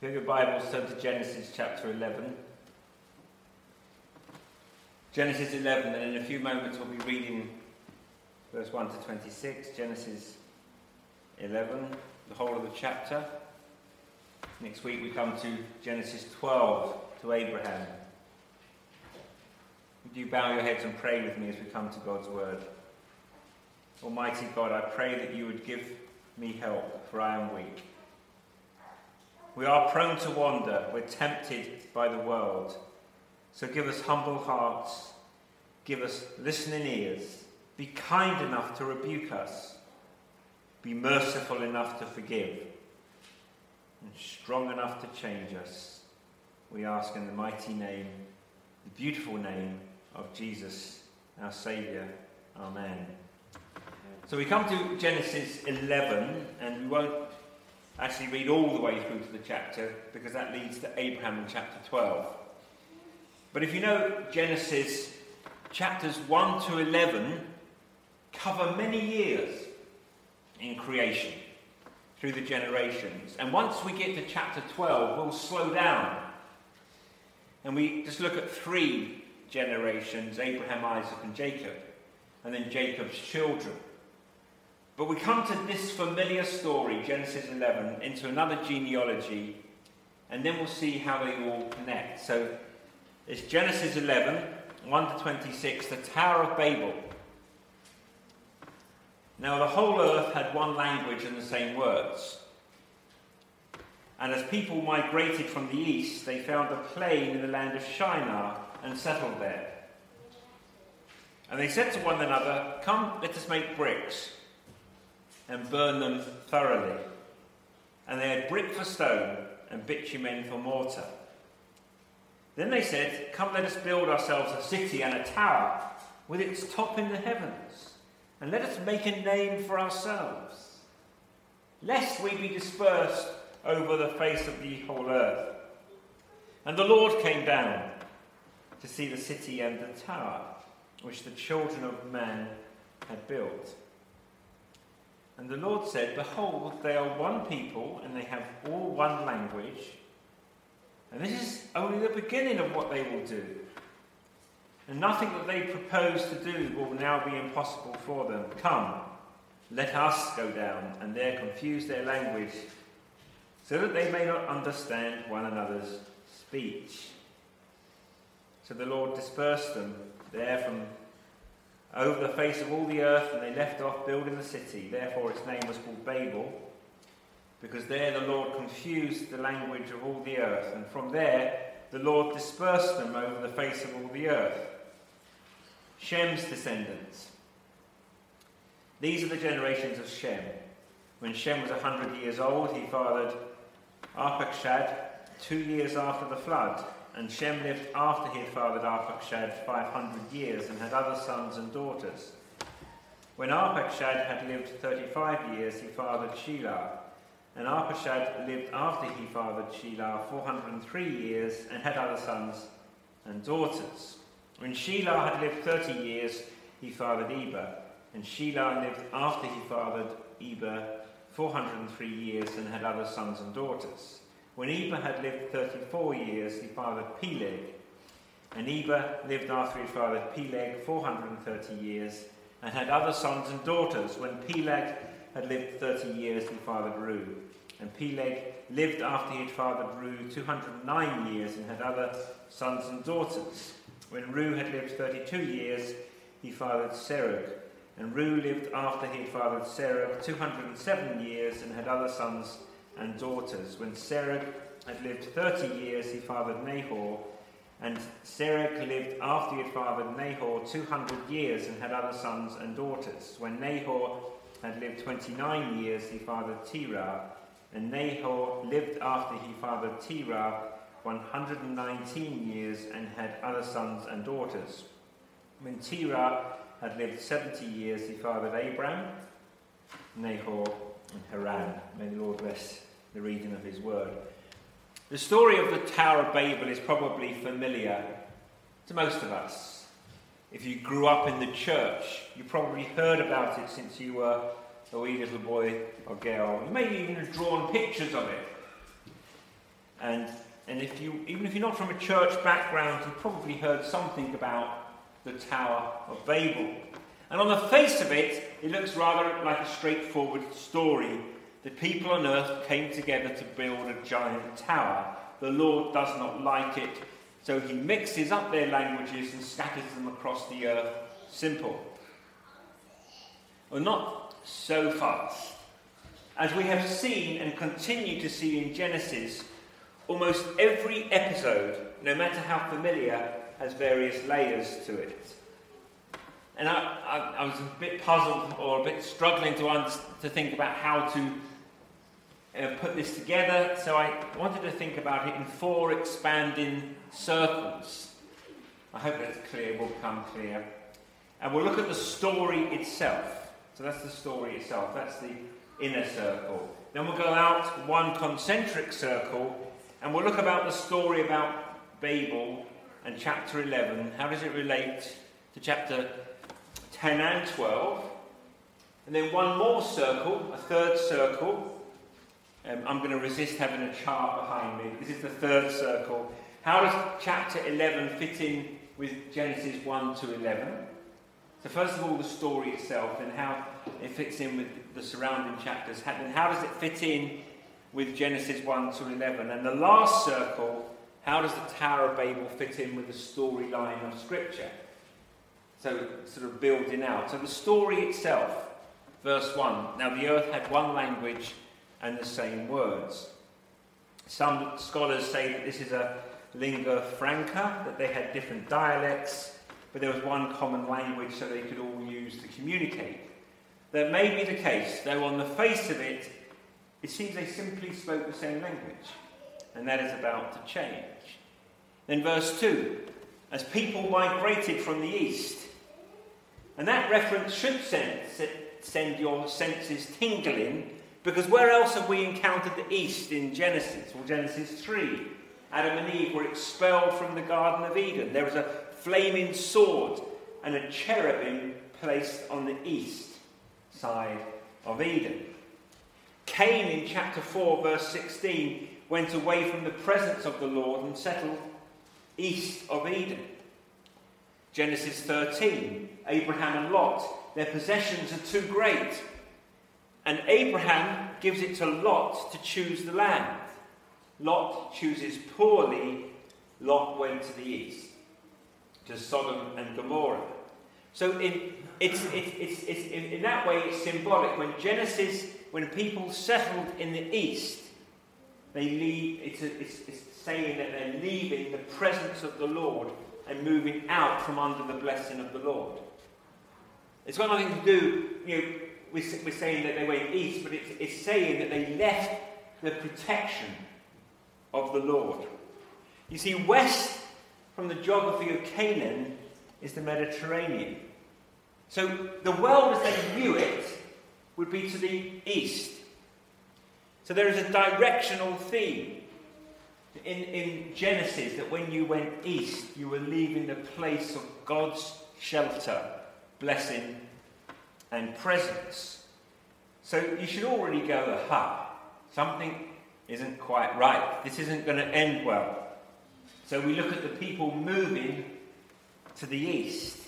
If you have your Bibles, turn to Genesis chapter 11. Genesis 11, and in a few moments we'll be reading verse 1 to 26. Genesis 11, the whole of the chapter. Next week we come to Genesis 12, to Abraham. Would you bow your heads and pray with me as we come to God's word? Almighty God, I pray that you would give me help, for I am weak. We are prone to wander, we're tempted by the world. So give us humble hearts, give us listening ears, be kind enough to rebuke us, be merciful enough to forgive, and strong enough to change us. We ask in the mighty name, the beautiful name of Jesus, our Saviour. Amen. So we come to Genesis 11, and we won't actually read all the way through to the chapter because that leads to Abraham in chapter 12. But if you know Genesis chapters 1 to 11 cover many years in creation through the generations. And once we get to chapter 12, we'll slow down. And we just look at three generations Abraham, Isaac, and Jacob, and then Jacob's children. But we come to this familiar story, Genesis 11, into another genealogy, and then we'll see how they all connect. So it's Genesis 11, 1 to 26, the Tower of Babel. Now, the whole earth had one language and the same words. And as people migrated from the east, they found a plain in the land of Shinar and settled there. And they said to one another, Come, let us make bricks and burn them thoroughly. And they had brick for stone and bitumen for mortar. Then they said, Come, let us build ourselves a city and a tower with its top in the heavens, and let us make a name for ourselves, lest we be dispersed over the face of the whole earth. And the Lord came down to see the city and the tower which the children of man had built. And the Lord said, Behold, they are one people, and they have all one language. And this is only the beginning of what they will do. And nothing that they propose to do will now be impossible for them. Come, let us go down and there confuse their language, so that they may not understand one another's speech. So the Lord dispersed them there from over the face of all the earth, and they left off building the city. Therefore, its name was called Babel, because there the Lord confused the language of all the earth, and from there the Lord dispersed them over the face of all the earth. Shem's descendants. These are the generations of Shem. When Shem was a hundred years old, he fathered Arpachshad two years after the flood. And Shem lived after he had fathered Arpachshad 500 years and had other sons and daughters. When Arpachshad had lived 35 years, he fathered Shelah. And Arpachshad lived after he fathered Shelah 403 years and had other sons and daughters. When Shelah had lived 30 years, he fathered Eber. And Shelah lived after he fathered Eber 403 years and had other sons and daughters. When Eber had lived 34 years, he fathered Peleg. And Eber lived after he fathered Peleg 430 years and had other sons and daughters. When Peleg had lived 30 years, he fathered Reu. And Peleg lived after he had fathered Reu 209 years and had other sons and daughters. When Reu had lived 32 years, he fathered Serug. And Reu lived after he had fathered Serug 207 years and had other sons and daughters. When Serug had lived 30 years, he fathered Nahor. And Serug lived after he had fathered Nahor 200 years and had other sons and daughters. When Nahor had lived 29 years, he fathered Terah. And Nahor lived after he fathered Terah 119 years and had other sons and daughters. When Terah had lived 70 years, he fathered Abram, Nahor, and Haran. May the Lord bless the reading of his word. The story of the Tower of Babel is probably familiar to most of us. If you grew up in the church, you probably heard about it since you were a wee little boy or girl. You may even have drawn pictures of it. And, and if you, even if you're not from a church background, you've probably heard something about the Tower of Babel. And on the face of it, it looks rather like a straightforward story. The people on earth came together to build a giant tower. The Lord does not like it, so he mixes up their languages and scatters them across the earth. Simple. Well, not so fast. As we have seen and continue to see in Genesis, almost every episode, no matter how familiar, has various layers to it. And I, I, I was a bit puzzled or a bit struggling to, un- to think about how to uh, put this together, so I wanted to think about it in four expanding circles. I hope that's clear, will become clear. And we'll look at the story itself. So that's the story itself, that's the inner circle. Then we'll go out one concentric circle, and we'll look about the story about Babel and chapter 11. How does it relate to chapter 10 and 12? And then one more circle, a third circle, um, I'm going to resist having a chart behind me. This is the third circle. How does chapter 11 fit in with Genesis 1 to 11? So, first of all, the story itself and how it fits in with the surrounding chapters. And how does it fit in with Genesis 1 to 11? And the last circle, how does the Tower of Babel fit in with the storyline of Scripture? So, sort of building out. So, the story itself, verse 1. Now, the earth had one language and the same words. Some scholars say that this is a lingua franca, that they had different dialects, but there was one common language so they could all use to communicate. That may be the case, though on the face of it, it seems they simply spoke the same language, and that is about to change. Then, verse 2 as people migrated from the east, and that reference should send, send your senses tingling because where else have we encountered the east in Genesis? Well, Genesis 3. Adam and Eve were expelled from the Garden of Eden. There was a flaming sword and a cherubim placed on the east side of Eden. Cain in chapter 4, verse 16, went away from the presence of the Lord and settled east of Eden. Genesis 13, Abraham and Lot, their possessions are too great. And Abraham gives it to Lot to choose the land. Lot chooses poorly. Lot went to the east, to Sodom and Gomorrah. So in, it's, it's, it's, in that way, it's symbolic. When Genesis, when people settled in the east, they leave, it's, a, it's, it's saying that they're leaving the presence of the Lord and moving out from under the blessing of the Lord. It's got nothing to do, you know, we're, saying that they went east, but it's, it's saying that they left the protection of the Lord. You see, west from the geography of Canaan is the Mediterranean. So the world as they knew it would be to the east. So there is a directional theme in, in Genesis that when you went east, you were leaving the place of God's shelter, blessing, and presence. So you should already go, aha, something isn't quite right. This isn't going to end well. So we look at the people moving to the east.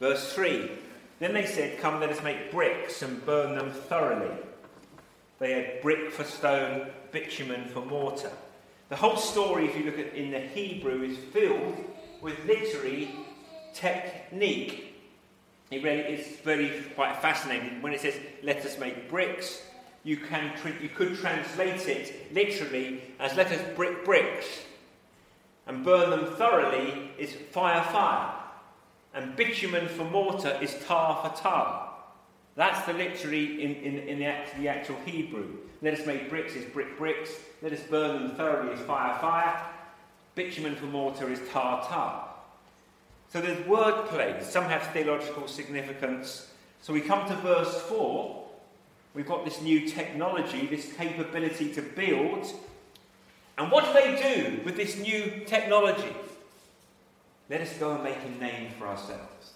Verse 3 Then they said, Come, let us make bricks and burn them thoroughly. They had brick for stone, bitumen for mortar. The whole story, if you look at in the Hebrew, is filled with literary technique. It really is very quite fascinating. When it says, let us make bricks, you, can, you could translate it literally as let us brick bricks. And burn them thoroughly is fire, fire. And bitumen for mortar is tar for tar. That's the literary in, in, in the, the actual Hebrew. Let us make bricks is brick bricks. Let us burn them thoroughly is fire, fire. Bitumen for mortar is tar, tar. So there's word plays. Some have theological significance. So we come to verse 4. We've got this new technology, this capability to build. And what do they do with this new technology? Let us go and make a name for ourselves.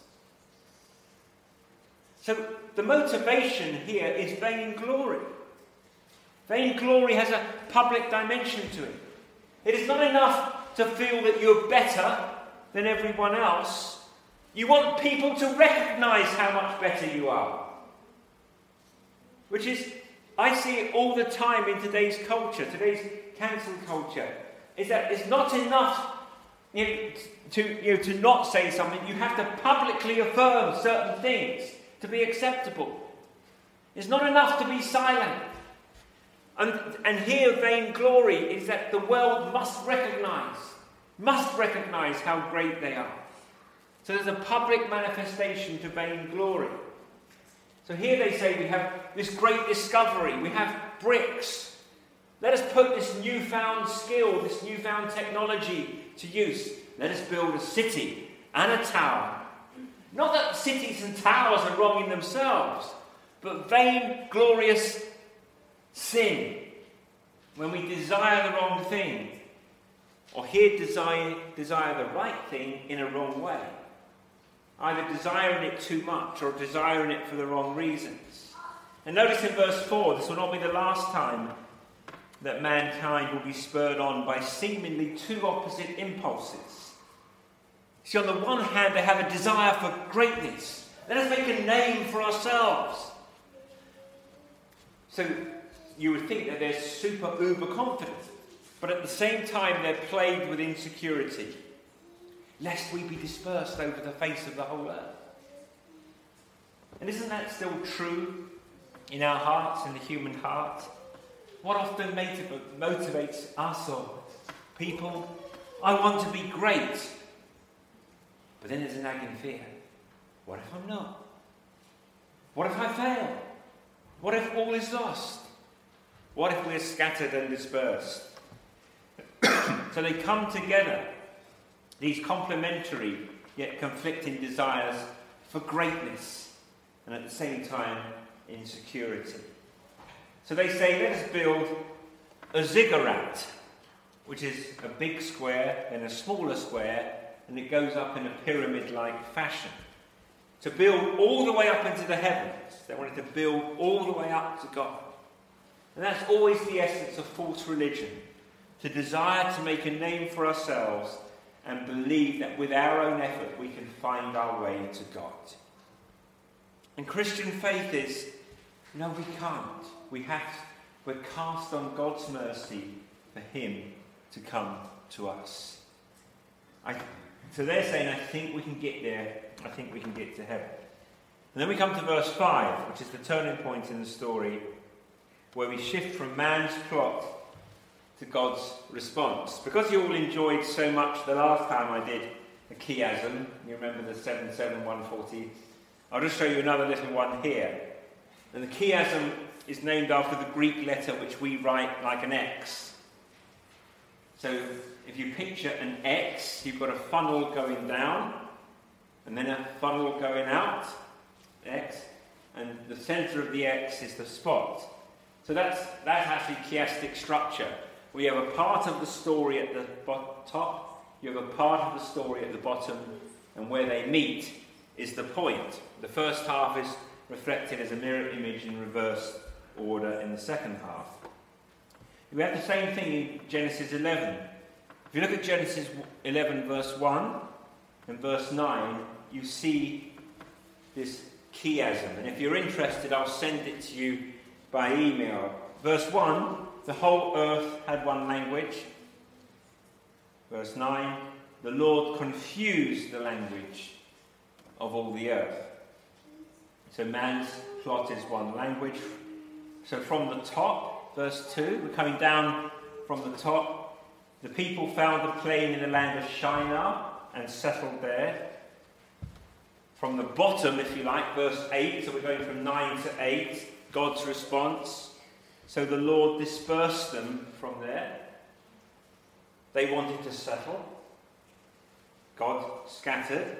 So the motivation here is vainglory. Vainglory has a public dimension to it. It is not enough to feel that you're better than everyone else. You want people to recognize how much better you are. Which is, I see it all the time in today's culture, today's cancel culture, is that it's not enough you know, to, you know, to not say something. You have to publicly affirm certain things to be acceptable. It's not enough to be silent. And, and here, vainglory is that the world must recognize, must recognize how great they are. So there's a public manifestation to vainglory. So here they say we have this great discovery, we have bricks. Let us put this newfound skill, this newfound technology to use. Let us build a city and a tower. Not that cities and towers are wrong in themselves, but vain, glorious sin when we desire the wrong thing, or here desire, desire the right thing in a wrong way. Either desiring it too much or desiring it for the wrong reasons. And notice in verse 4, this will not be the last time that mankind will be spurred on by seemingly two opposite impulses. See, on the one hand, they have a desire for greatness. Let us make a name for ourselves. So you would think that they're super uber confident, but at the same time, they're plagued with insecurity, lest we be dispersed over the face of the whole earth. And isn't that still true in our hearts, in the human heart? What often motivates us or people? I want to be great. But then there's a nagging fear. What if I'm not? What if I fail? What if all is lost? What if we're scattered and dispersed? So they come together, these complementary yet conflicting desires for greatness and at the same time insecurity. So they say, let us build a ziggurat, which is a big square and a smaller square, and it goes up in a pyramid like fashion to build all the way up into the heavens. They wanted to build all the way up to God. And that's always the essence of false religion to desire to make a name for ourselves and believe that with our own effort we can find our way to God. And Christian faith is no, we can't. We have, we're cast on God's mercy for Him to come to us. I, so they're saying, I think we can get there I think we can get to heaven. And then we come to verse 5, which is the turning point in the story, where we shift from man's plot to God's response. Because you all enjoyed so much the last time I did a chiasm, you remember the 77140, I'll just show you another little one here. And the chiasm is named after the Greek letter which we write like an X. So if you picture an X, you've got a funnel going down, and then a funnel going out, X, and the center of the X is the spot. So that's, that's actually chiastic structure. We have a part of the story at the top, you have a part of the story at the bottom, and where they meet is the point. The first half is reflected as a mirror image in reverse order in the second half. We have the same thing in Genesis 11. If you look at Genesis 11, verse 1 and verse 9, you see this chiasm. And if you're interested, I'll send it to you by email. Verse 1 the whole earth had one language. Verse 9 the Lord confused the language of all the earth. So man's plot is one language. So from the top, verse 2, we're coming down from the top. The people found a plain in the land of Shinar and settled there from the bottom, if you like, verse 8. So we're going from 9 to 8, God's response. So the Lord dispersed them from there. They wanted to settle. God scattered.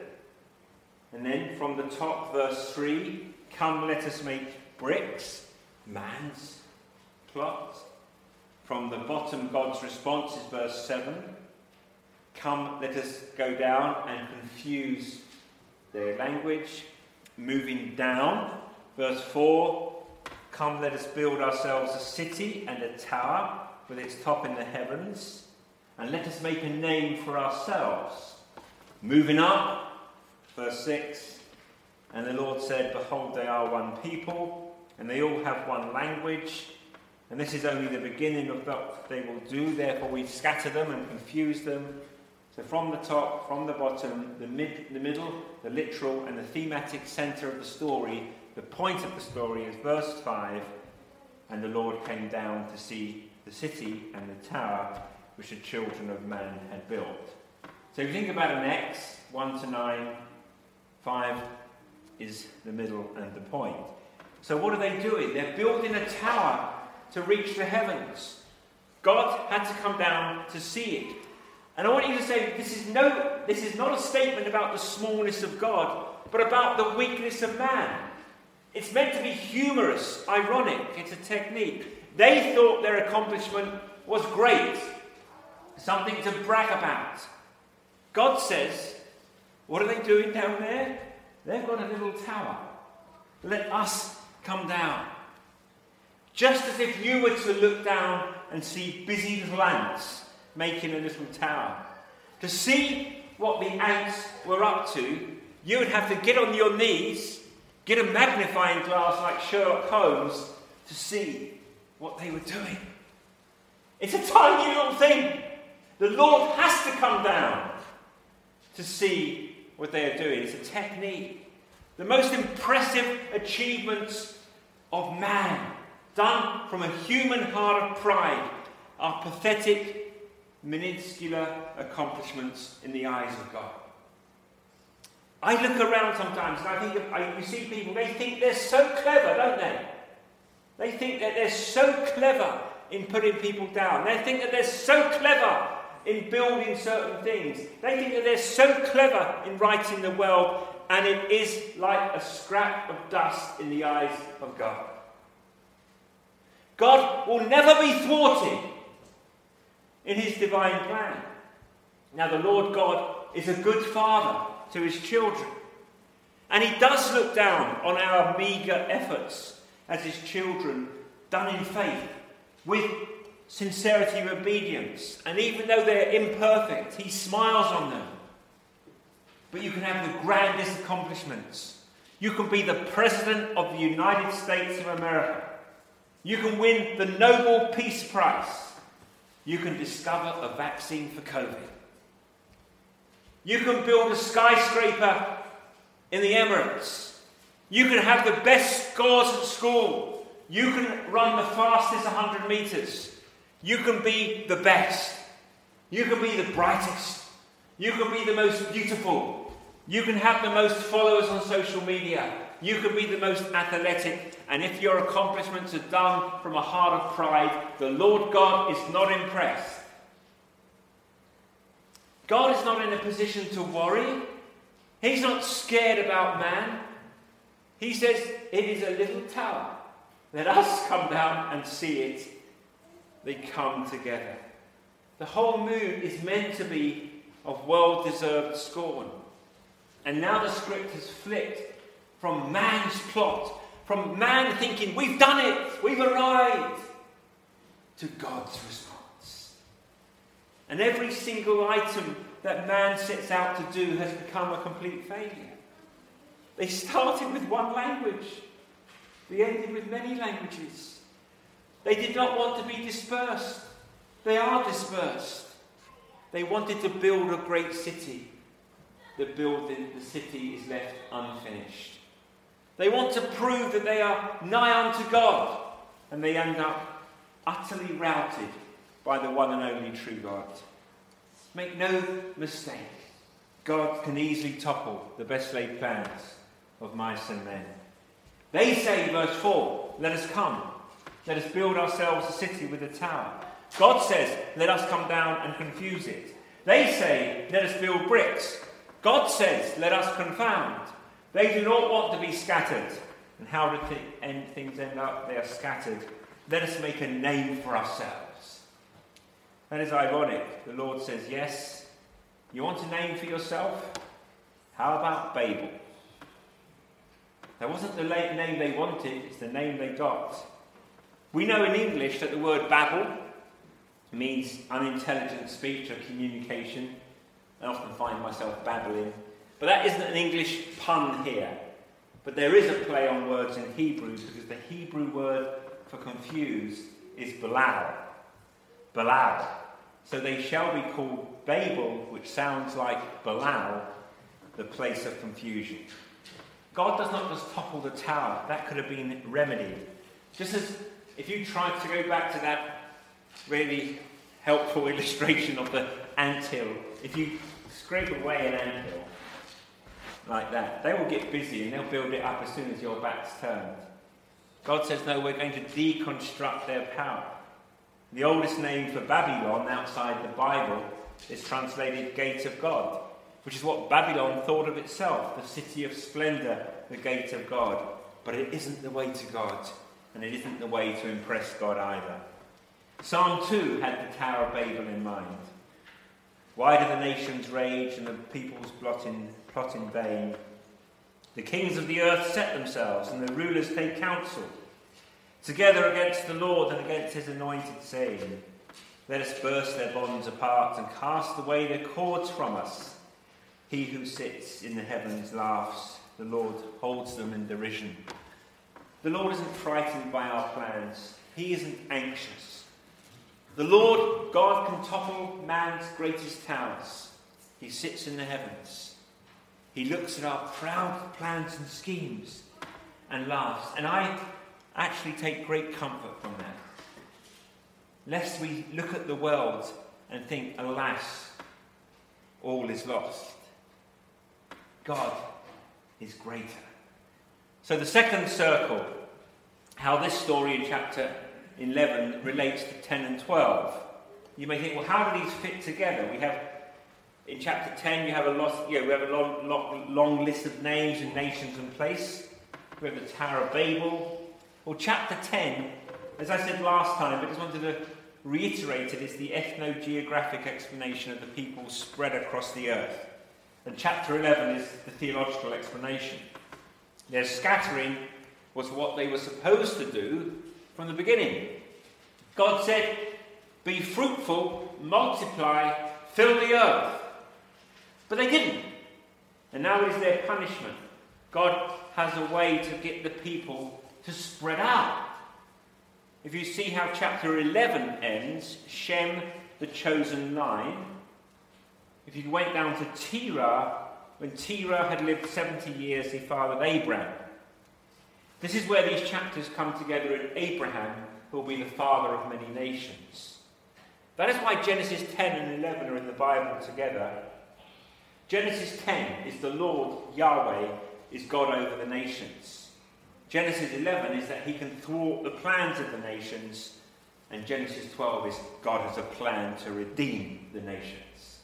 And then from the top, verse 3 Come, let us make bricks, man's plot. From the bottom, God's response is verse 7 Come, let us go down and confuse their language. Moving down, verse 4 Come, let us build ourselves a city and a tower with its top in the heavens. and let us make a name for ourselves. Moving up, verse 6 And the Lord said, Behold, they are one people, and they all have one language. And this is only the beginning of what they will do. Therefore, we scatter them and confuse them. So, from the top, from the bottom, the, mid, the middle, the literal, and the thematic centre of the story, the point of the story is verse 5 And the Lord came down to see the city and the tower which the children of man had built. So, if you think about an X, 1 to 9, 5 is the middle and the point. So, what are they doing? They're building a tower to reach the heavens. God had to come down to see it. And I want you to say this is, no, this is not a statement about the smallness of God, but about the weakness of man. It's meant to be humorous, ironic, it's a technique. They thought their accomplishment was great, something to brag about. God says, What are they doing down there? They've got a little tower. Let us come down. Just as if you were to look down and see busy little ants making a little tower. To see what the ants were up to, you would have to get on your knees, get a magnifying glass like Sherlock Holmes to see what they were doing. It's a tiny little thing. The Lord has to come down to see what they are doing. It's a technique. The most impressive achievements of man done from a human heart of pride, are pathetic, minuscule accomplishments in the eyes of God. I look around sometimes and I think of, I, you see people, they think they're so clever, don't they? They think that they're so clever in putting people down. They think that they're so clever in building certain things. They think that they're so clever in writing the world, and it is like a scrap of dust in the eyes of God. God will never be thwarted in his divine plan. Now, the Lord God is a good father to his children. And he does look down on our meagre efforts as his children, done in faith, with sincerity of obedience. And even though they're imperfect, he smiles on them. But you can have the grandest accomplishments. You can be the President of the United States of America. You can win the Nobel Peace Prize. You can discover a vaccine for COVID. You can build a skyscraper in the Emirates. You can have the best scores at school. You can run the fastest 100 meters. You can be the best. You can be the brightest. You can be the most beautiful. You can have the most followers on social media. You can be the most athletic. And if your accomplishments are done from a heart of pride, the Lord God is not impressed. God is not in a position to worry. He's not scared about man. He says, It is a little tower. Let us come down and see it. They come together. The whole mood is meant to be of well deserved scorn. And now the script has flipped from man's plot, from man thinking, we've done it, we've arrived, to God's response. And every single item that man sets out to do has become a complete failure. They started with one language, they ended with many languages. They did not want to be dispersed. They are dispersed. They wanted to build a great city. The building, the city is left unfinished. They want to prove that they are nigh unto God, and they end up utterly routed by the one and only true God. Make no mistake, God can easily topple the best laid plans of mice and men. They say, verse 4, let us come. Let us build ourselves a city with a tower. God says, let us come down and confuse it. They say, let us build bricks. God says, let us confound. They do not want to be scattered. And how do th- end, things end up? They are scattered. Let us make a name for ourselves. That is ironic. The Lord says, Yes, you want a name for yourself? How about Babel? That wasn't the name they wanted, it's the name they got. We know in English that the word Babel means unintelligent speech or communication. I often find myself babbling. But that isn't an English pun here. But there is a play on words in Hebrew because the Hebrew word for confused is Balal. Balal. So they shall be called Babel, which sounds like Balal, the place of confusion. God does not just topple the tower, that could have been remedied. Just as if you tried to go back to that really helpful illustration of the ant hill, if you scrape away an ant hill like that, they will get busy and they'll build it up as soon as your back's turned. God says, no, we're going to deconstruct their power. The oldest name for Babylon outside the Bible is translated Gate of God, which is what Babylon thought of itself the city of splendor, the gate of God. But it isn't the way to God, and it isn't the way to impress God either. Psalm 2 had the Tower of Babel in mind. Why do the nations rage and the peoples plot in, plot in vain? The kings of the earth set themselves, and the rulers take counsel, together against the Lord and against his anointed, saying, Let us burst their bonds apart and cast away their cords from us. He who sits in the heavens laughs, the Lord holds them in derision. The Lord isn't frightened by our plans, he isn't anxious. The Lord God can topple man's greatest towers. He sits in the heavens. He looks at our proud plans and schemes and laughs. And I actually take great comfort from that. Lest we look at the world and think, alas, all is lost. God is greater. So, the second circle, how this story in chapter 11 relates to 10 and 12. You may think, well, how do these fit together? We have, in chapter 10, you have a, lot, yeah, we have a long, long, long list of names and nations and place. We have the Tower of Babel. Well, chapter 10, as I said last time, but just wanted to reiterate it, is the ethno-geographic explanation of the people spread across the earth. And chapter 11 is the theological explanation. Their scattering was what they were supposed to do from the beginning. God said, Be fruitful, multiply, fill the earth. But they didn't. And now is their punishment. God has a way to get the people to spread out. If you see how chapter 11 ends, Shem, the chosen line, if you went down to Terah, when Terah had lived 70 years, he fathered Abraham. This is where these chapters come together in Abraham, who will be the father of many nations. That is why Genesis 10 and 11 are in the Bible together. Genesis 10 is the Lord, Yahweh, is God over the nations. Genesis 11 is that he can thwart the plans of the nations. And Genesis 12 is God has a plan to redeem the nations.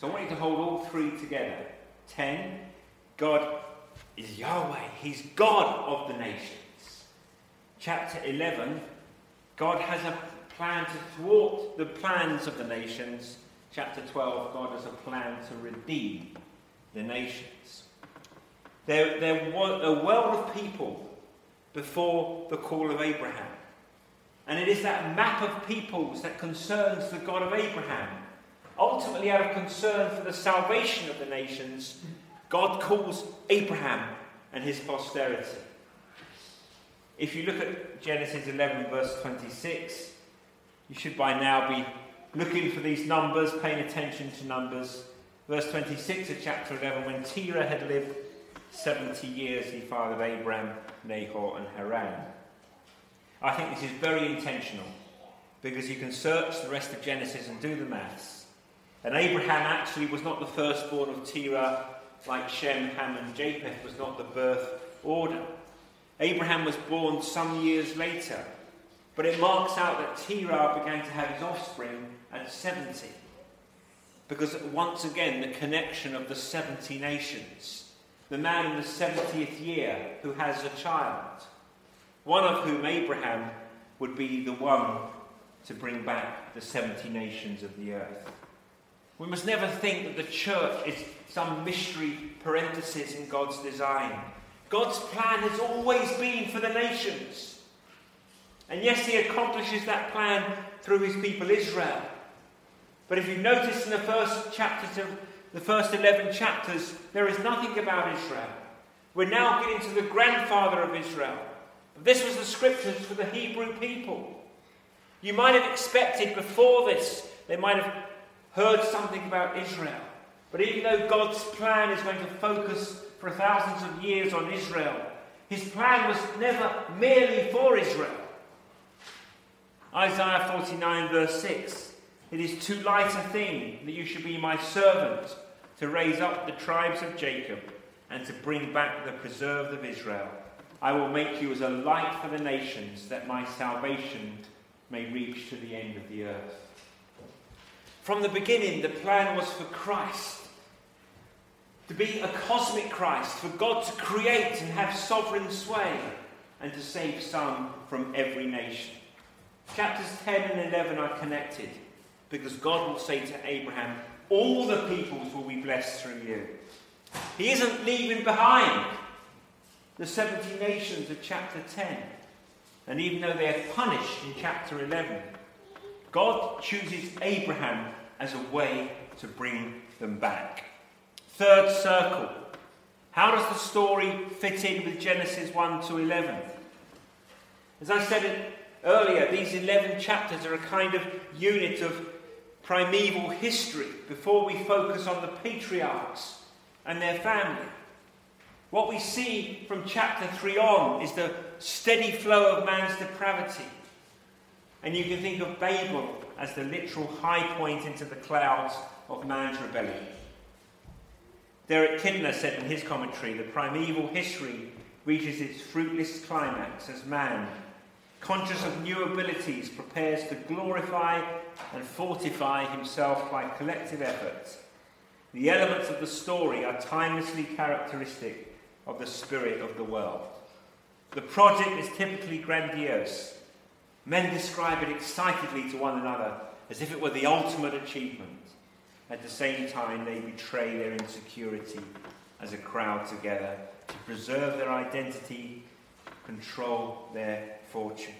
So I want you to hold all three together. 10, God is Yahweh. He's God of the nations. Chapter 11, God has a plan to thwart the plans of the nations. Chapter 12, God has a plan to redeem the nations. There, there was a world of people before the call of Abraham. And it is that map of peoples that concerns the God of Abraham. Ultimately, out of concern for the salvation of the nations, God calls Abraham and his posterity. If you look at Genesis 11, verse 26, you should by now be looking for these numbers, paying attention to numbers. Verse 26 of chapter 11 when Terah had lived 70 years, he fathered Abraham, Nahor, and Haran. I think this is very intentional because you can search the rest of Genesis and do the maths. And Abraham actually was not the firstborn of Terah like Shem, Ham, and Japheth, was not the birth order. Abraham was born some years later, but it marks out that Terah began to have his offspring at 70. Because once again, the connection of the 70 nations, the man in the 70th year who has a child, one of whom, Abraham, would be the one to bring back the 70 nations of the earth. We must never think that the church is some mystery parenthesis in God's design. God's plan has always been for the nations. And yes, he accomplishes that plan through his people Israel. But if you notice in the first chapters of the first 11 chapters, there is nothing about Israel. We're now getting to the grandfather of Israel. This was the scriptures for the Hebrew people. You might have expected before this, they might have heard something about Israel. But even though God's plan is going to focus for thousands of years on Israel, his plan was never merely for Israel. Isaiah 49, verse 6 It is too light a thing that you should be my servant to raise up the tribes of Jacob and to bring back the preserved of Israel. I will make you as a light for the nations, that my salvation may reach to the end of the earth. From the beginning, the plan was for Christ to be a cosmic Christ, for God to create and have sovereign sway, and to save some from every nation. Chapters 10 and 11 are connected because God will say to Abraham, All the peoples will be blessed through you. He isn't leaving behind the 70 nations of chapter 10. And even though they are punished in chapter 11, God chooses Abraham as a way to bring them back. Third circle. How does the story fit in with Genesis 1 to 11? As I said earlier, these 11 chapters are a kind of unit of primeval history before we focus on the patriarchs and their family. What we see from chapter 3 on is the steady flow of man's depravity. And you can think of Babel as the literal high point into the clouds of man's rebellion. Derek Kidner said in his commentary the primeval history reaches its fruitless climax as man, conscious of new abilities, prepares to glorify and fortify himself by collective effort. The elements of the story are timelessly characteristic of the spirit of the world. The project is typically grandiose. Men describe it excitedly to one another as if it were the ultimate achievement. At the same time, they betray their insecurity as a crowd together to preserve their identity, control their fortunes.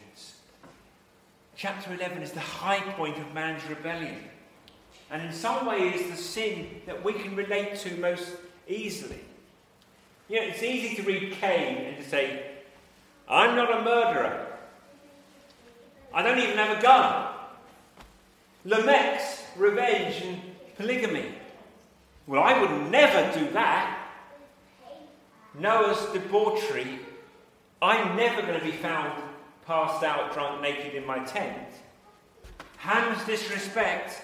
Chapter 11 is the high point of man's rebellion. And in some ways, the sin that we can relate to most easily. You know, it's easy to read Cain and to say, I'm not a murderer. I don't even have a gun. Lamech's revenge and polygamy. Well, I would never do that. Noah's debauchery. I'm never going to be found passed out, drunk, naked in my tent. Ham's disrespect.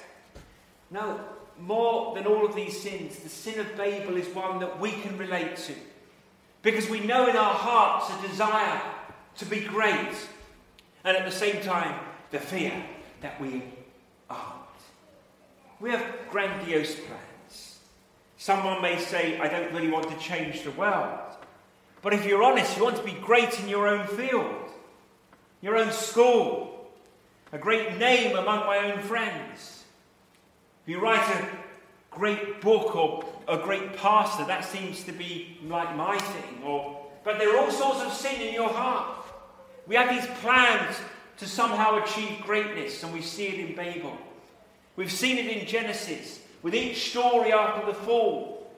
No, more than all of these sins, the sin of Babel is one that we can relate to. Because we know in our hearts a desire to be great, and at the same time, the fear that we aren't. We have grandiose plans. Someone may say, I don't really want to change the world. But if you're honest, you want to be great in your own field, your own school, a great name among my own friends. If you write a great book or a great pastor, that seems to be like my thing. Or, but there are all sorts of sin in your heart. We have these plans to somehow achieve greatness, and we see it in Babel. We've seen it in Genesis. With each story after the fall,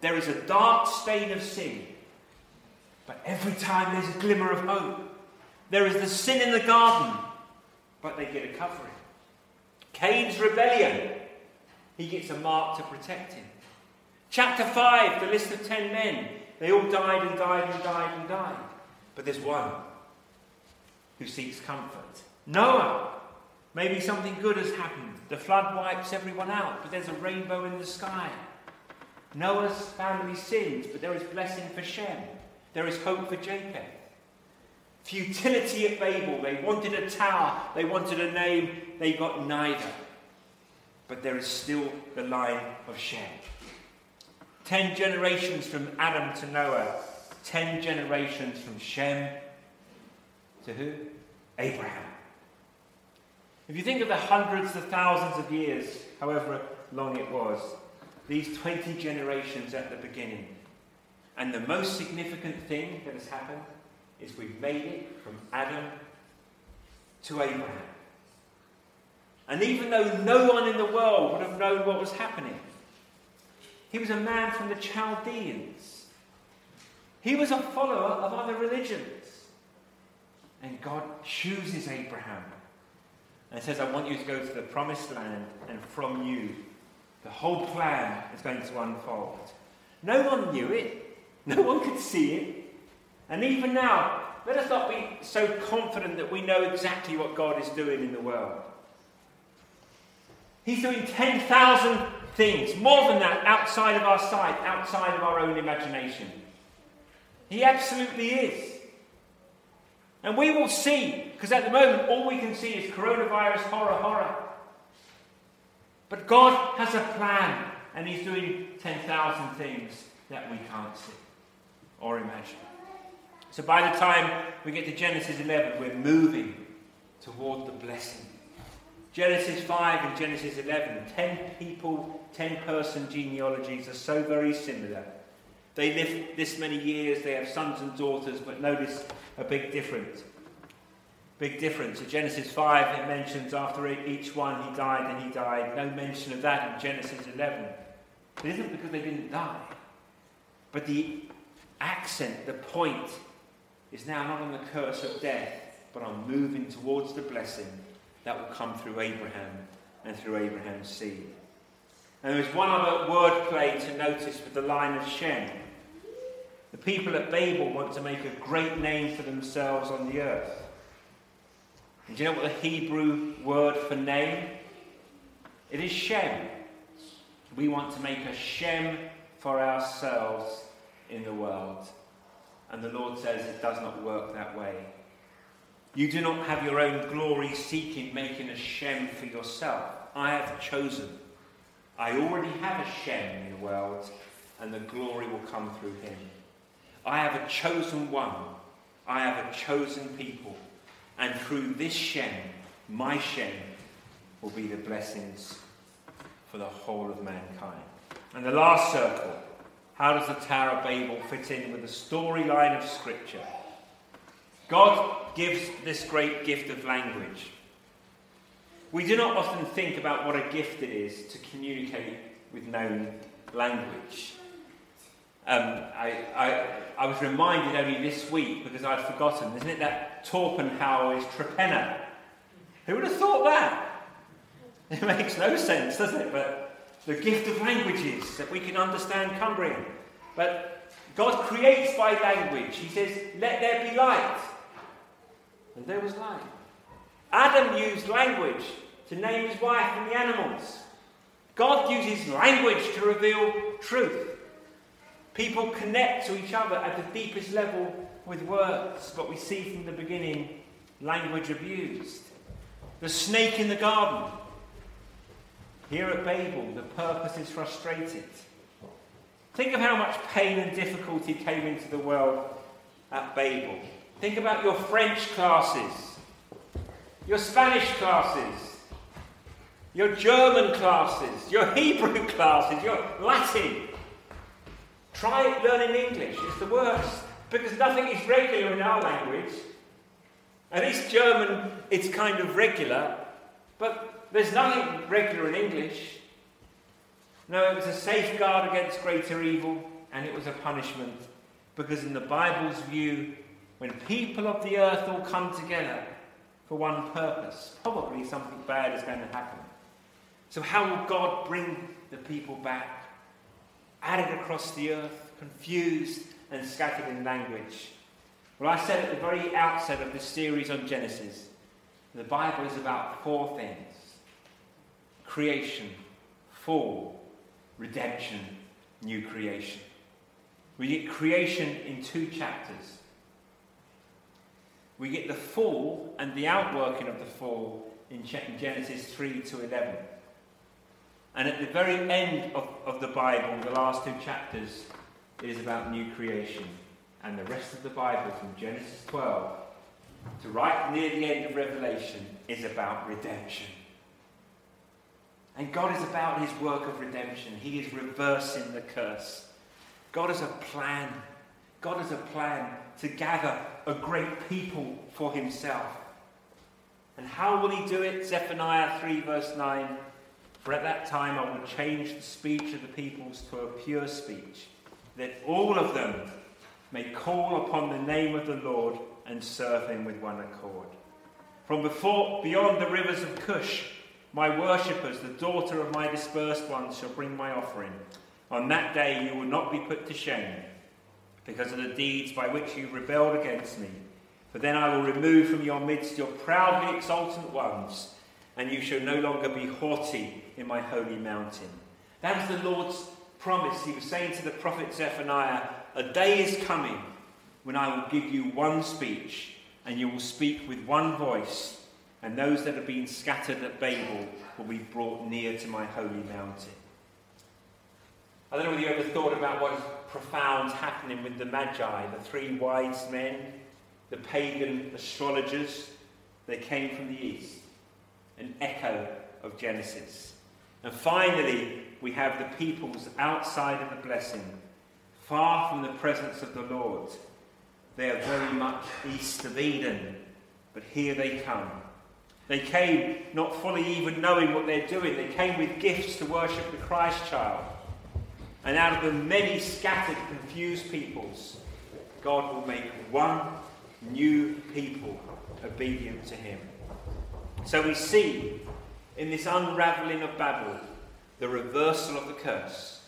there is a dark stain of sin. But every time there's a glimmer of hope. There is the sin in the garden, but they get a covering. Cain's rebellion, he gets a mark to protect him. Chapter 5, the list of ten men. They all died and died and died and died. But there's one who seeks comfort Noah. Maybe something good has happened. The flood wipes everyone out, but there's a rainbow in the sky. Noah's family sins, but there is blessing for Shem. There is hope for Japheth. Futility at Babel. They wanted a tower, they wanted a name, they got neither. But there is still the line of Shem. Ten generations from Adam to Noah, ten generations from Shem to who? Abraham. If you think of the hundreds of thousands of years, however long it was, these 20 generations at the beginning, and the most significant thing that has happened is we've made it from Adam to Abraham. And even though no one in the world would have known what was happening, he was a man from the Chaldeans. He was a follower of other religions. And God chooses Abraham and says, I want you to go to the promised land, and from you, the whole plan is going to unfold. No one knew it, no one could see it. And even now, let us not be so confident that we know exactly what God is doing in the world. He's doing 10,000 things, more than that, outside of our sight, outside of our own imagination. He absolutely is. And we will see, because at the moment all we can see is coronavirus horror, horror. But God has a plan, and He's doing 10,000 things that we can't see or imagine. So by the time we get to Genesis 11, we're moving toward the blessing. Genesis 5 and Genesis 11, 10 people, 10 person genealogies are so very similar. They live this many years, they have sons and daughters, but notice a big difference. Big difference. In Genesis 5, it mentions after each one he died and he died. No mention of that in Genesis 11. It isn't because they didn't die, but the accent, the point, is now not on the curse of death, but on moving towards the blessing that will come through Abraham and through Abraham's seed. And there's one other word play to notice with the line of Shem. The people at Babel want to make a great name for themselves on the earth. And do you know what the Hebrew word for name? It is Shem. We want to make a Shem for ourselves in the world. And the Lord says it does not work that way. You do not have your own glory seeking, making a Shem for yourself. I have chosen. I already have a Shem in the world, and the glory will come through him. I have a chosen one. I have a chosen people. And through this Shem, my Shem, will be the blessings for the whole of mankind. And the last circle how does the Tower of Babel fit in with the storyline of Scripture? God gives this great gift of language. We do not often think about what a gift it is to communicate with known language. Um, I, I, I, was reminded only this week because I'd forgotten, isn't it that Torpenhow is Trepenna? Who would have thought that? It makes no sense, does it? But the gift of languages, that we can understand Cumbrian. But God creates by language. He says, Let there be light. And there was light. Adam used language to name his wife and the animals. God uses language to reveal truth. People connect to each other at the deepest level with words, but we see from the beginning language abused. The snake in the garden. Here at Babel, the purpose is frustrated. Think of how much pain and difficulty came into the world at Babel. Think about your French classes, your Spanish classes, your German classes, your Hebrew classes, your Latin. Try learning English, it's the worst because nothing is regular in our language. At least German, it's kind of regular, but there's nothing regular in English. No, it was a safeguard against greater evil, and it was a punishment. Because in the Bible's view, when people of the earth all come together for one purpose, probably something bad is going to happen. So, how will God bring the people back? Added across the earth, confused and scattered in language. Well, I said at the very outset of this series on Genesis, the Bible is about four things creation, fall, redemption, new creation. We get creation in two chapters. We get the fall and the outworking of the fall in Genesis 3 to 11. And at the very end of, of the Bible, the last two chapters, it is about new creation. And the rest of the Bible, from Genesis 12 to right near the end of Revelation, is about redemption. And God is about his work of redemption. He is reversing the curse. God has a plan. God has a plan to gather a great people for himself. And how will he do it? Zephaniah 3, verse 9. For at that time I will change the speech of the peoples to a pure speech, that all of them may call upon the name of the Lord and serve him with one accord. From before, beyond the rivers of Cush, my worshippers, the daughter of my dispersed ones, shall bring my offering. On that day you will not be put to shame because of the deeds by which you rebelled against me. For then I will remove from your midst your proudly exultant ones, and you shall no longer be haughty in my holy mountain. That was the Lord's promise. He was saying to the prophet Zephaniah, A day is coming when I will give you one speech, and you will speak with one voice, and those that have been scattered at Babel will be brought near to my holy mountain. I don't know whether you ever thought about what is profound happening with the Magi, the three wise men, the pagan astrologers. They came from the east, an echo of Genesis. And finally, we have the peoples outside of the blessing, far from the presence of the Lord. They are very much east of Eden, but here they come. They came not fully even knowing what they're doing. They came with gifts to worship the Christ child. And out of the many scattered, confused peoples, God will make one new people obedient to him. So we see in this unraveling of Babel the reversal of the curse.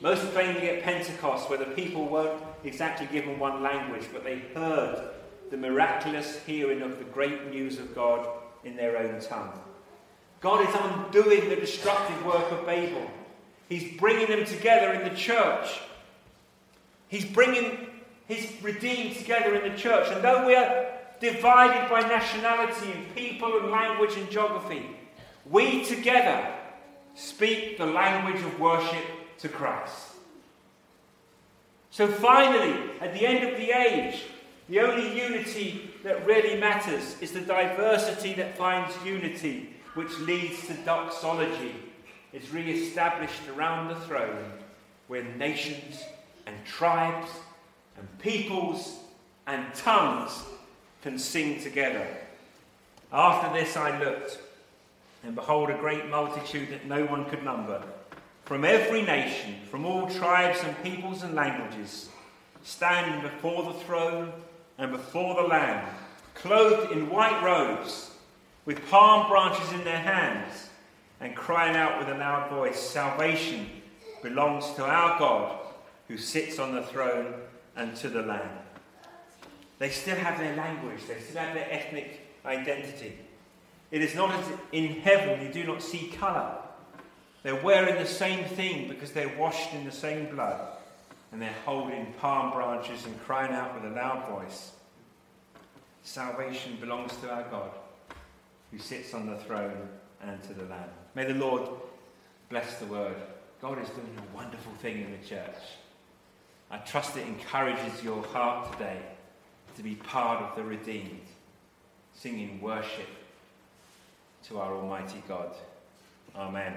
Most plainly at Pentecost, where the people weren't exactly given one language, but they heard the miraculous hearing of the great news of God in their own tongue. God is undoing the destructive work of Babel. He's bringing them together in the church. He's bringing his redeemed together in the church. And though we are divided by nationality and people and language and geography, we together speak the language of worship to Christ. So finally, at the end of the age, the only unity that really matters is the diversity that finds unity, which leads to doxology is re established around the throne where nations and tribes and peoples and tongues can sing together. After this I looked, and behold, a great multitude that no one could number, from every nation, from all tribes and peoples and languages, standing before the throne and before the Lamb, clothed in white robes, with palm branches in their hands and crying out with a loud voice, Salvation belongs to our God who sits on the throne and to the Lamb. They still have their language, they still have their ethnic identity. It is not as in heaven you do not see colour. They're wearing the same thing because they're washed in the same blood and they're holding palm branches and crying out with a loud voice. Salvation belongs to our God who sits on the throne and to the Lamb. May the Lord bless the word. God is doing a wonderful thing in the church. I trust it encourages your heart today to be part of the redeemed, singing worship to our Almighty God. Amen.